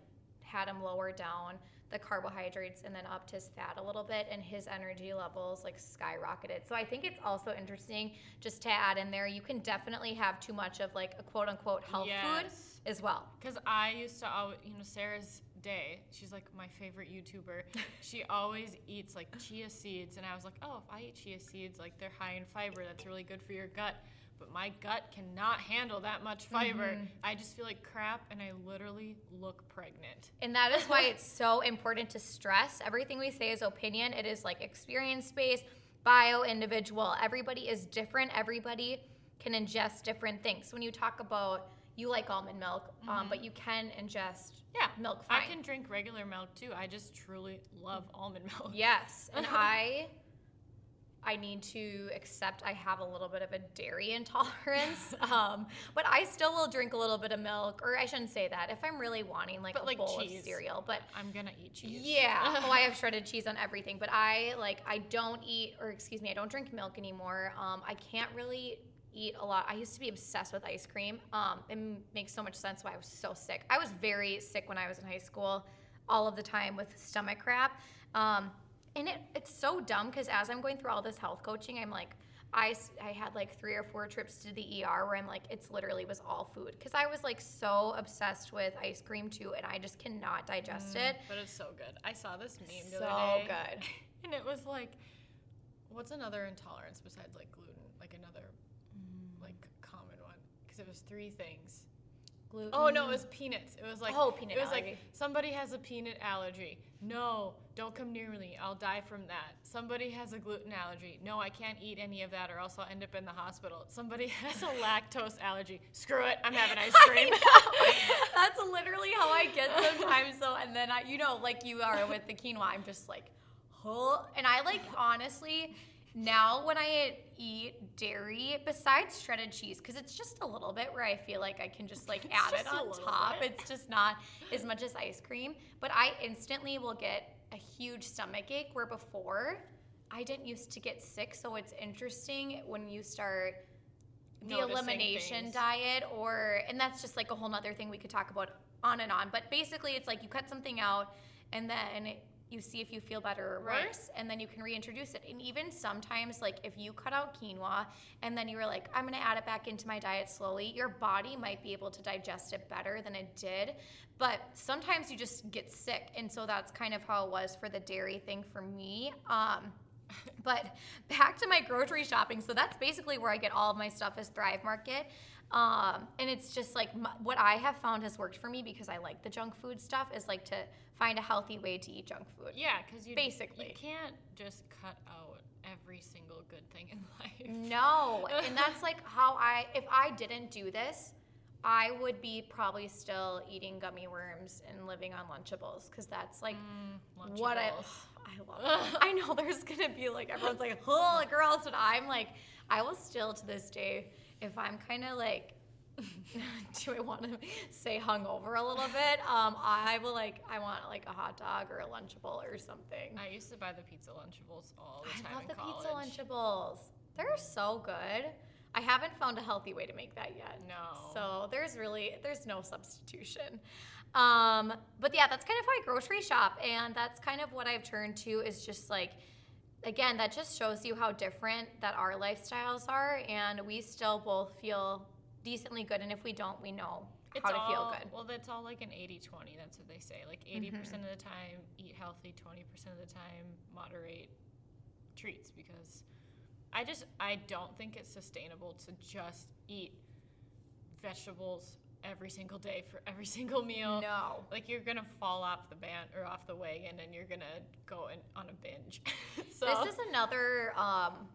had him lower down the carbohydrates and then upped his fat a little bit and his energy levels like skyrocketed. So I think it's also interesting just to add in there you can definitely have too much of like a quote unquote health yes. food as well. Cuz I used to always, you know Sarah's day. She's like my favorite YouTuber. [LAUGHS] she always eats like chia seeds and I was like, "Oh, if I eat chia seeds, like they're high in fiber, that's really good for your gut." But my gut cannot handle that much fiber. Mm-hmm. I just feel like crap and I literally look pregnant. And that is why [LAUGHS] it's so important to stress everything we say is opinion. It is like experience based, bio individual. Everybody is different. Everybody can ingest different things. When you talk about you like almond milk, um, mm-hmm. um, but you can ingest yeah milk. Fine. I can drink regular milk too. I just truly love almond milk. Yes, and [LAUGHS] I I need to accept I have a little bit of a dairy [LAUGHS] intolerance. um, but I still will drink a little bit of milk, or I shouldn't say that. If I'm really wanting like but a like bowl cheese. of cereal, but I'm gonna eat cheese. Yeah. [LAUGHS] oh, I have shredded cheese on everything, but I like I don't eat, or excuse me, I don't drink milk anymore. Um, I can't really eat a lot. I used to be obsessed with ice cream. Um, it makes so much sense why I was so sick. I was very sick when I was in high school, all of the time with stomach crap. Um, and it, it's so dumb because as I'm going through all this health coaching, I'm like, I, I had like three or four trips to the ER where I'm like, it's literally was all food. Because I was like so obsessed with ice cream too, and I just cannot digest mm, it. But it's so good. I saw this meme the so other day. good. [LAUGHS] And it was like, what's another intolerance besides like gluten? Like another mm. like common one? Because it was three things gluten. Oh no, it was peanuts. It was like oh peanut. It was allergy. like somebody has a peanut allergy. No, don't come near me. I'll die from that. Somebody has a gluten allergy. No, I can't eat any of that, or else I'll end up in the hospital. Somebody [LAUGHS] has a lactose allergy. Screw it, I'm having ice [LAUGHS] cream. [LAUGHS] That's literally how I get sometimes. So, and then I, you know, like you are with the quinoa, I'm just like, huh. And I like honestly now when I eat dairy, besides shredded cheese, because it's just a little bit where I feel like I can just like it's add just it on top. Bit. It's just not as much as ice cream. But I instantly will get a huge stomach ache where before I didn't used to get sick. So it's interesting when you start the Noticing elimination things. diet or and that's just like a whole nother thing we could talk about on and on. But basically it's like you cut something out and then you see if you feel better or worse right. and then you can reintroduce it. And even sometimes like if you cut out quinoa and then you were like i'm going to add it back into my diet slowly your body might be able to digest it better than it did. But sometimes you just get sick and so that's kind of how it was for the dairy thing for me. Um, [LAUGHS] but back to my grocery shopping. So that's basically where i get all of my stuff is thrive market. Um, and it's just like my, what I have found has worked for me because I like the junk food stuff is like to find a healthy way to eat junk food. Yeah, because you basically you can't just cut out every single good thing in [LAUGHS] life. No, and [LAUGHS] that's like how I if I didn't do this, I would be probably still eating gummy worms and living on Lunchables because that's like mm, what I [SIGHS] I love. [LAUGHS] I know there's gonna be like everyone's like, oh, girls, but I'm like, I will still to this day if I'm kind of like, [LAUGHS] do I want to say hungover a little bit? Um, I will like, I want like a hot dog or a Lunchable or something. I used to buy the pizza Lunchables all the time. I love the college. pizza Lunchables. They're so good. I haven't found a healthy way to make that yet. No. So there's really there's no substitution. Um, but yeah, that's kind of how I grocery shop, and that's kind of what I've turned to is just like again, that just shows you how different that our lifestyles are, and we still both feel decently good. And if we don't, we know it's how to all, feel good. Well, that's all like an 80 20. That's what they say. Like 80% mm-hmm. of the time, eat healthy, 20% of the time, moderate treats because I just, I don't think it's sustainable to just eat vegetables, every single day for every [LAUGHS] single meal. No. Like you're gonna fall off the band or off the wagon, and you're gonna go in, on a binge. [LAUGHS] so This is another um,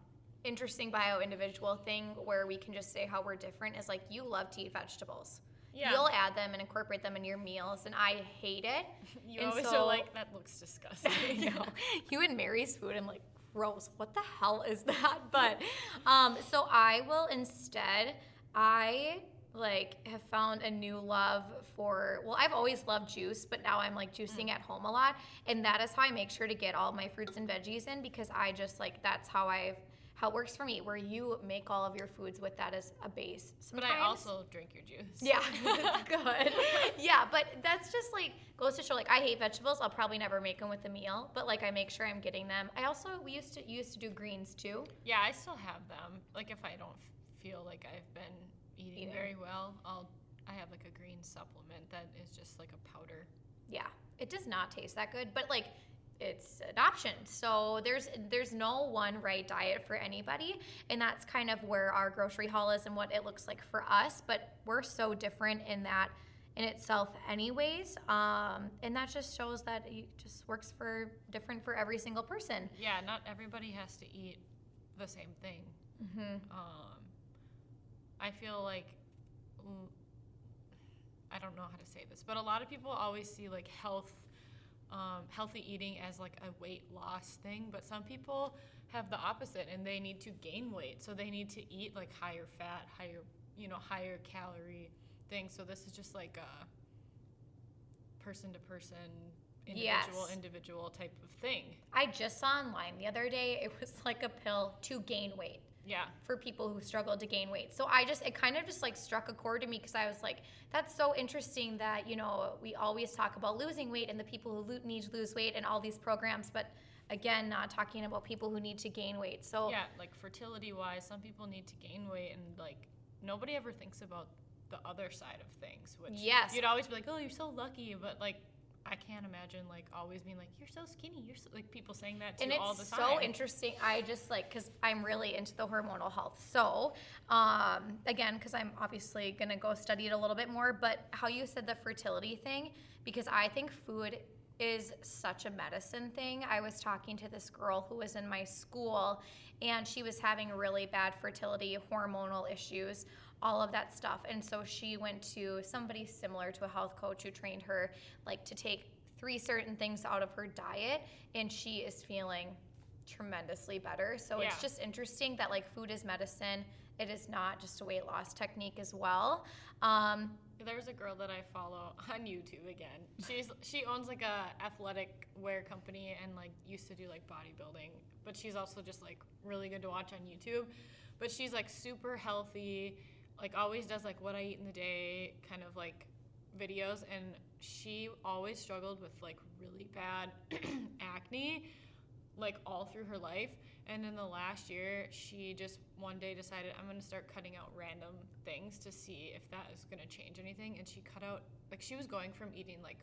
interesting bio individual thing where we can just say how we're different is like you love to eat vegetables. Yeah. You'll add them and incorporate them in your meals, and I hate it. [LAUGHS] you and always so- are like that looks disgusting. [LAUGHS] I know. [LAUGHS] You and Mary's food, I'm like, gross. What the hell is that? But, um, so I will instead, I like have found a new love for. Well, I've always loved juice, but now I'm like juicing at home a lot, and that is how I make sure to get all my fruits and veggies in because I just like that's how I've. How it works for me, where you make all of your foods with that as a base. but I also drink your juice. yeah, [LAUGHS] [LAUGHS] it's good. yeah, but that's just like goes to show. Like I hate vegetables. I'll probably never make them with a meal, but like I make sure I'm getting them. I also we used to used to do greens too. Yeah, I still have them. Like if I don't feel like I've been eating Eating. very well, I'll I have like a green supplement that is just like a powder. Yeah, it does not taste that good, but like it's an option. So there's there's no one right diet for anybody, and that's kind of where our grocery haul is and what it looks like for us. But we're so different in that in itself, anyways, um, and that just shows that it just works for different for every single person. Yeah, not everybody has to eat the same thing. Mm-hmm. Um, I feel like mm, I don't know how to say this, but a lot of people always see like health, um, healthy eating as like a weight loss thing, but some people have the opposite and they need to gain weight, so they need to eat like higher fat, higher you know higher calorie things. So this is just like a person to person, individual Yes. individual type of thing. I just saw online the other day, it was like a pill to gain weight Yeah. for people who struggle to gain weight. So I just, it kind of just like struck a chord to me because I was like, that's so interesting that, you know, we always talk about losing weight and the people who lo- need to lose weight and all these programs, but again, not talking about people who need to gain weight. So yeah, like fertility wise, some people need to gain weight, and like nobody ever thinks about the other side of things. Which Yes. you'd always be like, "Oh, you're so lucky," but like I can't imagine like always being like, "You're so skinny." You're so, like people saying that to and you all the time. And it's so interesting. I just like because I'm really into the hormonal health. So, um, again, because I'm obviously gonna go study it a little bit more. But how you said the fertility thing, because I think food is such a medicine thing. I was talking to this girl who was in my school, and she was having really bad fertility, hormonal issues. All of that stuff. And so she went to somebody similar to a health coach who trained her, like to take three certain things out of her diet, and she is feeling tremendously better. So Yeah. it's just interesting that like food is medicine. It is not just a weight loss technique as well. Um, There's a girl that I follow [LAUGHS] on YouTube again. She's she owns like a athletic wear company and like used to do like bodybuilding, but she's also just like really good to watch on YouTube. But she's like super healthy, like always does like what I eat in the day kind of like videos and she always struggled with like really bad [CLEARS THROAT] acne like all through her life. And in the last year, she just one day decided I'm gonna start cutting out random things to see if that is gonna change anything. And she cut out like she was going from eating like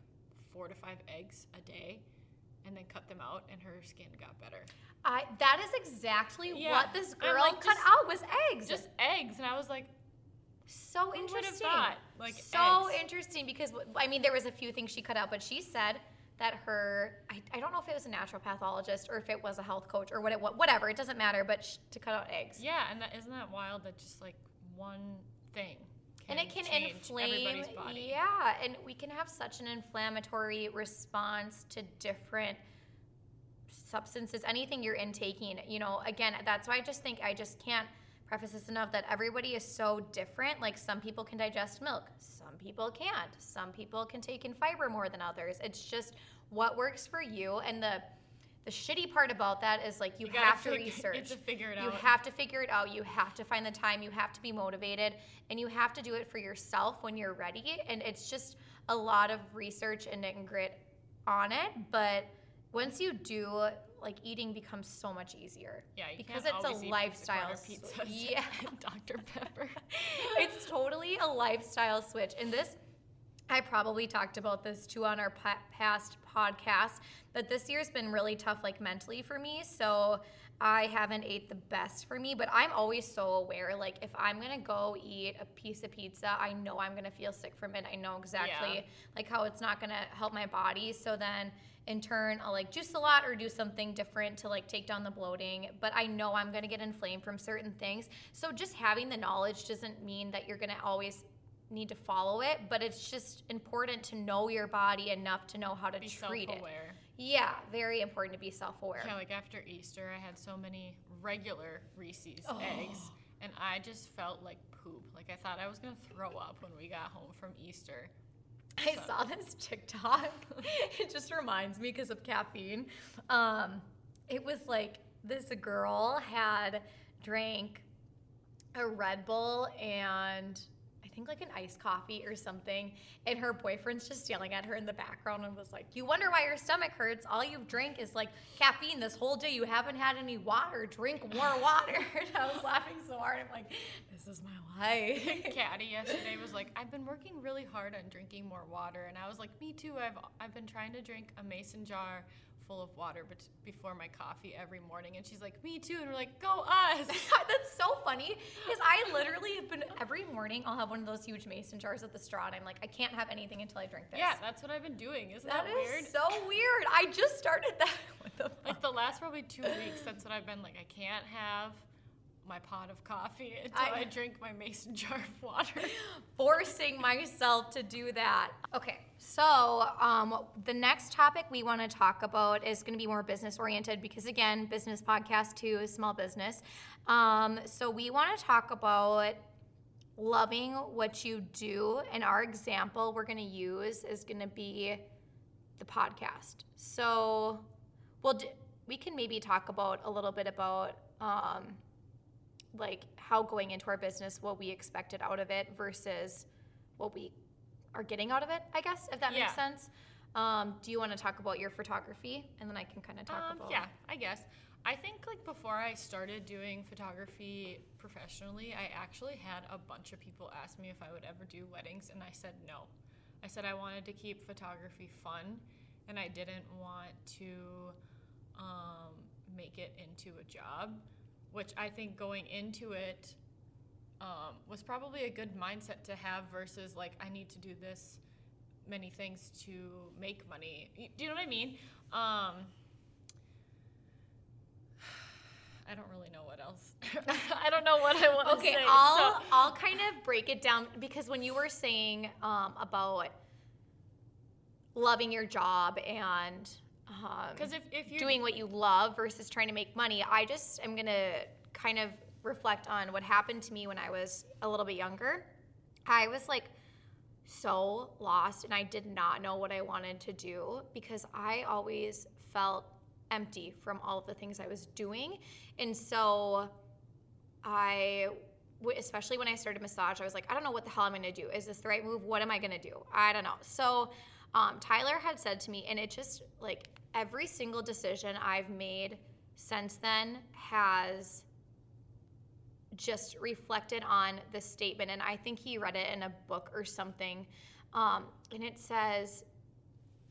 four to five eggs a day, and then cut them out, and her skin got better. I that is exactly Yeah. what this girl like, cut just- out was eggs. Just eggs, and I was like, so who would have interesting. thought? Like so eggs. interesting because I mean there was a few things she cut out, but she said that her I, I don't know if it was a naturopathologist or if it was a health coach or what it what, whatever it doesn't matter, but sh- to cut out eggs. Yeah, and that isn't that wild that just like one thing and it can inflame body. yeah and we can have such an inflammatory response to different substances anything you're intaking you know again that's why i just think i just can't preface this enough that everybody is so different like some people can digest milk some people can't some people can take in fiber more than others it's just what works for you and the the shitty part about that is like you, You have to fig- [LAUGHS] you research have to figure it out. you have to figure it out. You have to find the time. You have to be motivated, and you have to do it for yourself when you're ready. And it's just a lot of research and grit on it. But once you do, like eating becomes so much easier. Yeah, you because it's a lifestyle. pizza [LAUGHS] yeah, [LAUGHS] Dr Pepper. it's totally a lifestyle switch. And this, I probably talked about this too on our past podcast, but this year's been really tough, like mentally for me. So I haven't ate the best for me, but I'm always so aware. Like if I'm gonna go eat a piece of pizza, I know I'm gonna feel sick from it. I know exactly Yeah. like how it's not gonna help my body. So then in turn, I'll like juice a lot or do something different to like take down the bloating. But I know I'm gonna get inflamed from certain things. So just having the knowledge doesn't mean that you're gonna always need to follow it, but it's just important to know your body enough to know how to Be treat it. Yeah, very important to be self-aware. Yeah, like after Easter, I had so many regular Reese's Oh. eggs, and I just felt like poop. Like I thought I was gonna throw up when we got home from Easter. I saw this TikTok. [LAUGHS] it just reminds me because of caffeine. Um, it was like this girl had drank a Red Bull and think like an iced coffee or something, and her boyfriend's just yelling at her in the background and was like, "You wonder why your stomach hurts? All you've drank is like caffeine this whole day. You haven't had any water. Drink more [LAUGHS] water." [LAUGHS] and I was laughing so hard. I'm like, "This is my life." [LAUGHS] Caddy yesterday was like, "I've been working really hard on drinking more water," and I was like, "Me too. I've I've been trying to drink a mason jar full of water bet- before my coffee every morning." And she's like, "Me too," and we're like, "Go us!" [LAUGHS] That's so funny because I literally have been every morning. I'll have one of those huge mason jars with the straw, and I'm like, I can't have anything until I drink this. yeah, that's what I've been doing. Isn't that, that weird? so weird. I just started that. What the fuck? like the last probably two weeks, that's what I've been like. I can't have my pot of coffee [LAUGHS] until I- I, drink my mason jar of [LAUGHS] water. Forcing myself to do that. Okay, so um, the next topic we want to talk about is going to be more business oriented because again, business podcast too is small business. Um, so we want to talk about loving what you do, and our example we're going to use is going to be the podcast. So, well, d- we can maybe talk about a little bit about um, like how going into our business, what we expected out of it versus what we are getting out of it. I guess if that makes sense. Um, do you want to talk about your photography, and then I can kind of talk Um, about yeah, I guess. I think like before I started doing photography professionally, I actually had a bunch of people ask me if I would ever do weddings, and I said no. I said I wanted to keep photography fun, and I didn't want to um, make it into a job, which I think going into it um, was probably a good mindset to have versus like I need to do this many things to make money. Do you know what I mean? Um, [SIGHS] I don't really know what else. [LAUGHS] I don't know what I want Okay, to say. I'll so- I'll kind of break it down because when you were saying um, about loving your job and um, Because if, if you're doing what you love versus trying to make money, I just am gonna kind of reflect on what happened to me when I was a little bit younger. I was like so lost and I did not know what I wanted to do because I always felt empty from all of the things I was doing. And so i especially when I started massage, I was like, I don't know what the hell I'm gonna do. Is this the right move? What am I gonna do? I don't know. So um, Tyler had said to me, and it just like every single decision I've made since then has just reflected on the statement. And I think he read it in a book or something. Um, and it says,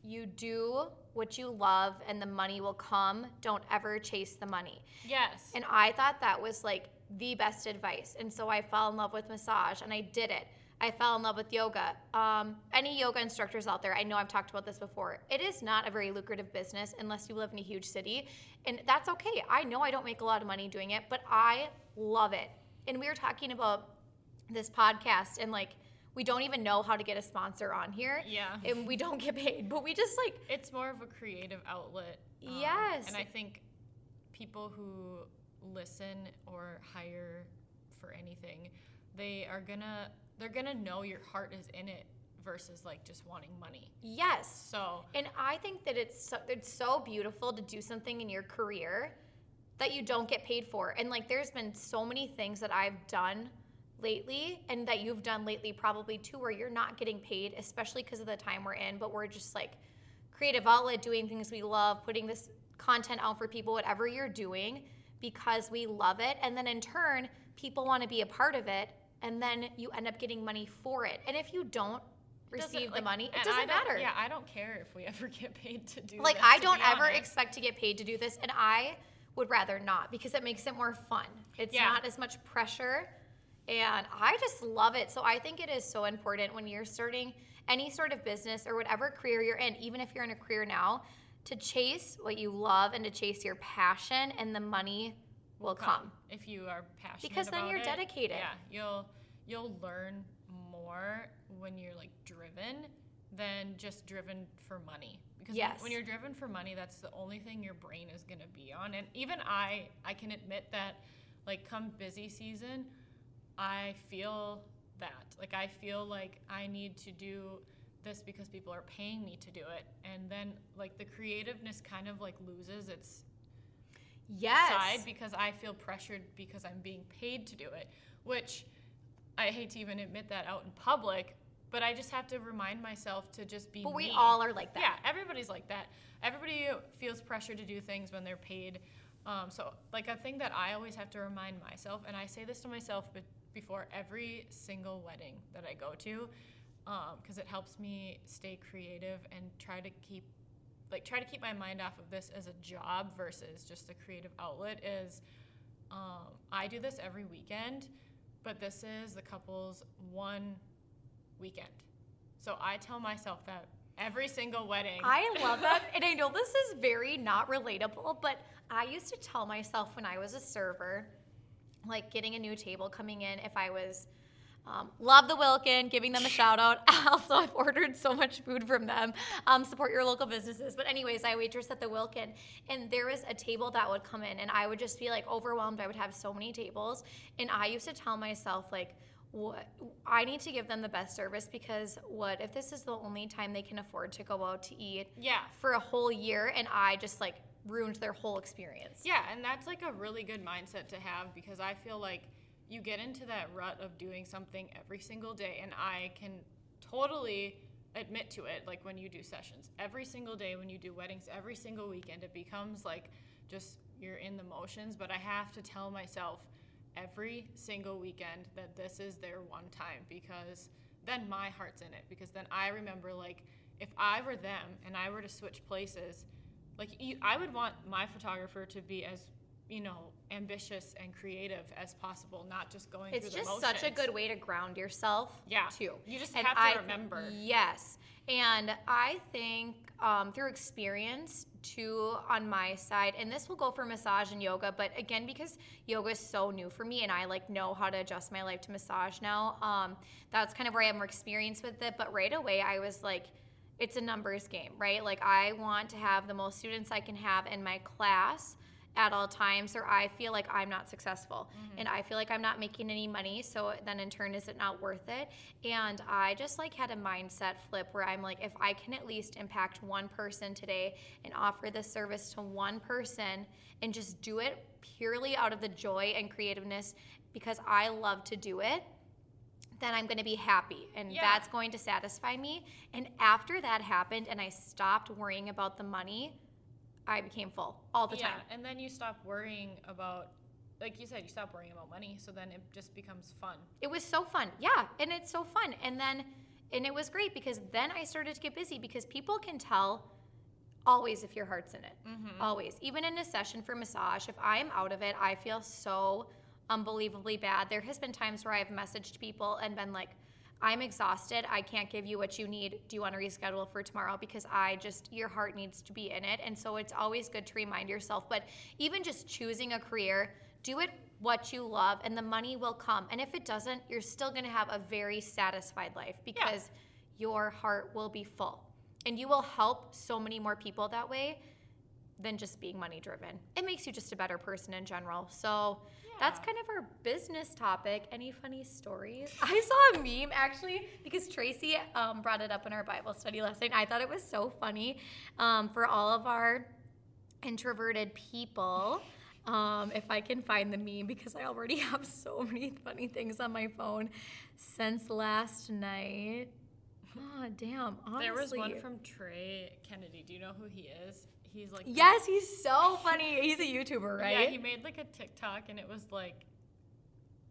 You do what you love, and the money will come. Don't ever chase the money. yes, And I thought that was like the best advice. And so I fell in love with massage and I did it. I fell in love with yoga. Um, any yoga instructors out there, I know I've talked about this before. It is not a very lucrative business unless you live in a huge city. And that's okay. I know I don't make a lot of money doing it, but I love it. And we were talking about this podcast and like, we don't even know how to get a sponsor on here. Yeah. And we don't get paid, but we just like, it's more of a creative outlet. um, Yes. And I think people who listen or hire for anything, they are gonna they're gonna know your heart is in it versus like just wanting money. yes. So And I think that it's so, it's so beautiful to do something in your career that you don't get paid for. And like there's been so many things that I've done lately and that you've done lately probably too where you're not getting paid, especially because of the time we're in, but we're just like creative outlet doing things we love, putting this content out for people whatever you're doing because we love it and then in turn people want to be a part of it and then you end up getting money for it. And if you don't receive the like- money, it doesn't matter. Yeah, I don't care if we [LAUGHS] ever get paid to do this. like this, I don't ever honest. expect to get paid to do this, and I would rather not because it makes it more fun. It's Yeah. not as much pressure. And I just love it. So I think it is so important when you're starting any sort of business or whatever career you're in, even if you're in a career now, to chase what you love and to chase your passion, and the money will come. if you are passionate Because then you're it. dedicated. Yeah, you'll you'll learn more when you're like driven than just driven for money. Because Yes. when you're driven for money, that's the only thing your brain is gonna be on. And even I, I can admit that, like come busy season, I feel that. Like I feel like I need to do this because people are paying me to do it. And then like the creativeness kind of like loses its Yes. side because I feel pressured because I'm being paid to do it, which I hate to even admit that out in public, but I just have to remind myself to just be But we me. all are like that. Yeah, everybody's like that. Everybody feels pressure to do things when they're paid. Um, so, like a thing that I always have to remind myself, and I say this to myself be- before every single wedding that I go to, because it helps me stay creative and try to keep, like, try to keep my mind off of this as a job versus just a creative outlet. Is um, I do this every weekend, but this is the couple's one weekend. So I tell myself that every single wedding. I love that. [LAUGHS] And I know this is very not relatable, but I used to tell myself when I was a server, like getting a new table coming in, if I was. Um, love the Wilkin, giving them a shout out. [LAUGHS] also, I've ordered so much food from them. Um, support your local businesses. But, anyways, I waitress at the Wilkin, and there was a table that would come in, and I would just be like overwhelmed. I would have so many tables. And I used to tell myself, like, what I need to give them the best service because what if this is the only time they can afford to go out to eat yeah. for a whole year and I just like ruined their whole experience. Yeah, and that's like a really good mindset to have because I feel like you get into that rut of doing something every single day, and I can totally admit to it. Like when you do sessions every single day, when you do weddings every single weekend, it becomes like just you're in the motions. But I have to tell myself every single weekend that this is their one time because then my heart's in it. Because then I remember, like, if I were them and I were to switch places, like I would want my photographer to be as you know ambitious and creative as possible, not just going It's through the just such a good way to ground yourself. Yeah. Too. You just And have to I- remember. Yes. And I think um, through experience, too, on my side, and this will go for massage and yoga, but again, because yoga is so new for me and I like know how to adjust my life to massage now, um, that's kind of where I have more experience with it. But right away, I was like, it's a numbers game, right? Like, I want to have the most students I can have in my class at all times or I feel like I'm not successful. Mm-hmm. And I feel like I'm not making any money so then in turn is it not worth it? And I just like had a mindset flip where I'm like if I can at least impact one person today and offer this service to one person and just do it purely out of the joy and creativeness because I love to do it then I'm going to be happy and Yeah. that's going to satisfy me. And after that happened and I stopped worrying about the money I became full all the yeah, time. and then you stop worrying about, like you said, you stop worrying about money. So then it just becomes fun. It was so fun. Yeah, and it's so fun. And then and it was great because then I started to get busy because people can tell always if your heart's in it. Mm-hmm. Always. Even in a session for massage, if I'm out of it, I feel so unbelievably bad. There has been times where I've messaged people and been like I'm exhausted. I can't give you what you need. Do you want to reschedule for tomorrow? Because I just, your heart needs to be in it. And so it's always good to remind yourself. But even just choosing a career, do it what you love and the money will come. And if it doesn't, you're still going to have a very satisfied life because your heart will be full. And you will help so many more people that way than just being money driven. It makes you just a better person in general. So that's kind of our business topic. Any funny stories? [LAUGHS] I saw a meme actually because Tracy um, brought it up in our Bible study last night. I thought it was so funny um, for all of our introverted people. Um, if I can find the meme because I already [LAUGHS] have so many funny things on my phone since last night. Oh, damn. Honestly. There was one from Trey Kennedy. Do you know who he is? He's like Yes, he's so funny. He's a YouTuber, [LAUGHS] right? Yeah, he made like a TikTok and it was like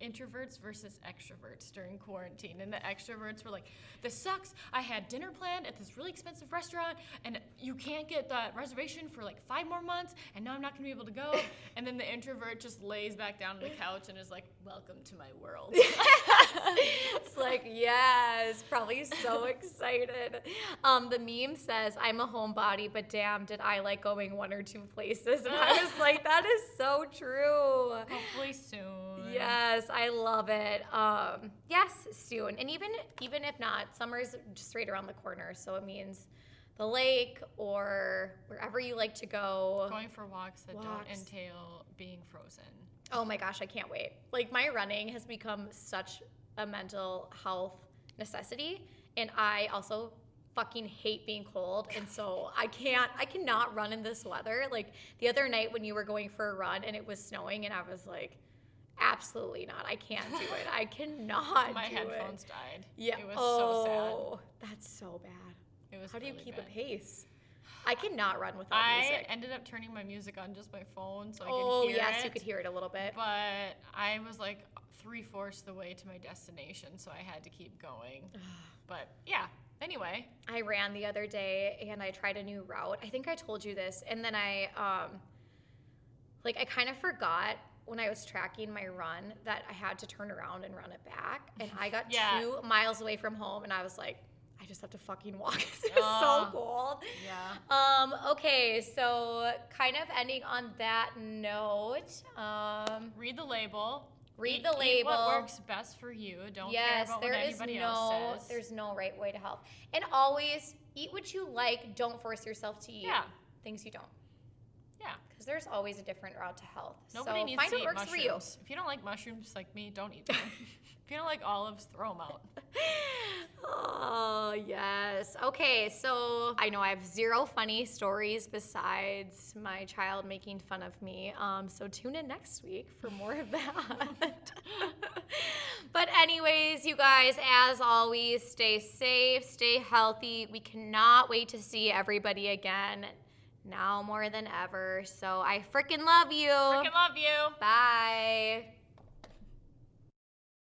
introverts versus extroverts during quarantine. And the extroverts were like, this sucks. I had dinner planned at this really expensive restaurant and you can't get the reservation for like five more months and now I'm not gonna be able to go. [LAUGHS] and then the introvert just lays back down on the couch and is like, welcome to my world. [LAUGHS] [LAUGHS] it's like, yes, probably so excited. Um, the meme says, I'm a homebody, but damn, did I like going one or two places? And I was like, that is so true. Hopefully soon. Yes, I love it. Um, yes, soon. And even even if not, summer's just right around the corner, so it means the lake or wherever you like to go. Going for walks that don't entail being frozen. Oh my gosh, I can't wait. Like my running has become such a mental health necessity and I also fucking hate being cold and so I can't I cannot run in this weather. Like the other night when you were going for a run and it was snowing and I was like absolutely not. I can't do it. I cannot [LAUGHS] My headphones it. died. Yeah. It was so oh, sad. oh, that's so bad. It was How do you keep bad. a pace? I cannot run without I music. I ended up turning my music on just my phone so I oh could hear yes, it. you could hear it a little bit. But I was like three fourths the way to my destination, so I had to keep going. [SIGHS] but yeah. Anyway, I ran the other day and I tried a new route. I think I told you this, and then I um like I kind of forgot when I was tracking my run that I had to turn around and run it back. And I got [LAUGHS] Yeah. two miles away from home and I was like, I just have to fucking walk. it was Ah. so cold. yeah. Um, okay, so kind of ending on that note. Um Read the label. Read the eat what works best for you. Don't care yes, about there what is anybody no else says. there's no right way to health. And always eat what you like. Don't force yourself to eat Yeah. things you don't. There's always a different route to health. Nobody so needs find to what works mushrooms. for you. If you don't like mushrooms like me, don't eat them. [LAUGHS] if you don't like olives, throw them out. Oh, [LAUGHS] yes. Okay, so I know I have zero funny stories besides my child making fun of me. Um, so tune in next week for more of that. [LAUGHS] but, anyways, you guys, as always, stay safe, stay healthy. We cannot wait to see everybody again now more than ever. So, I freaking love you. Freaking love you. Bye.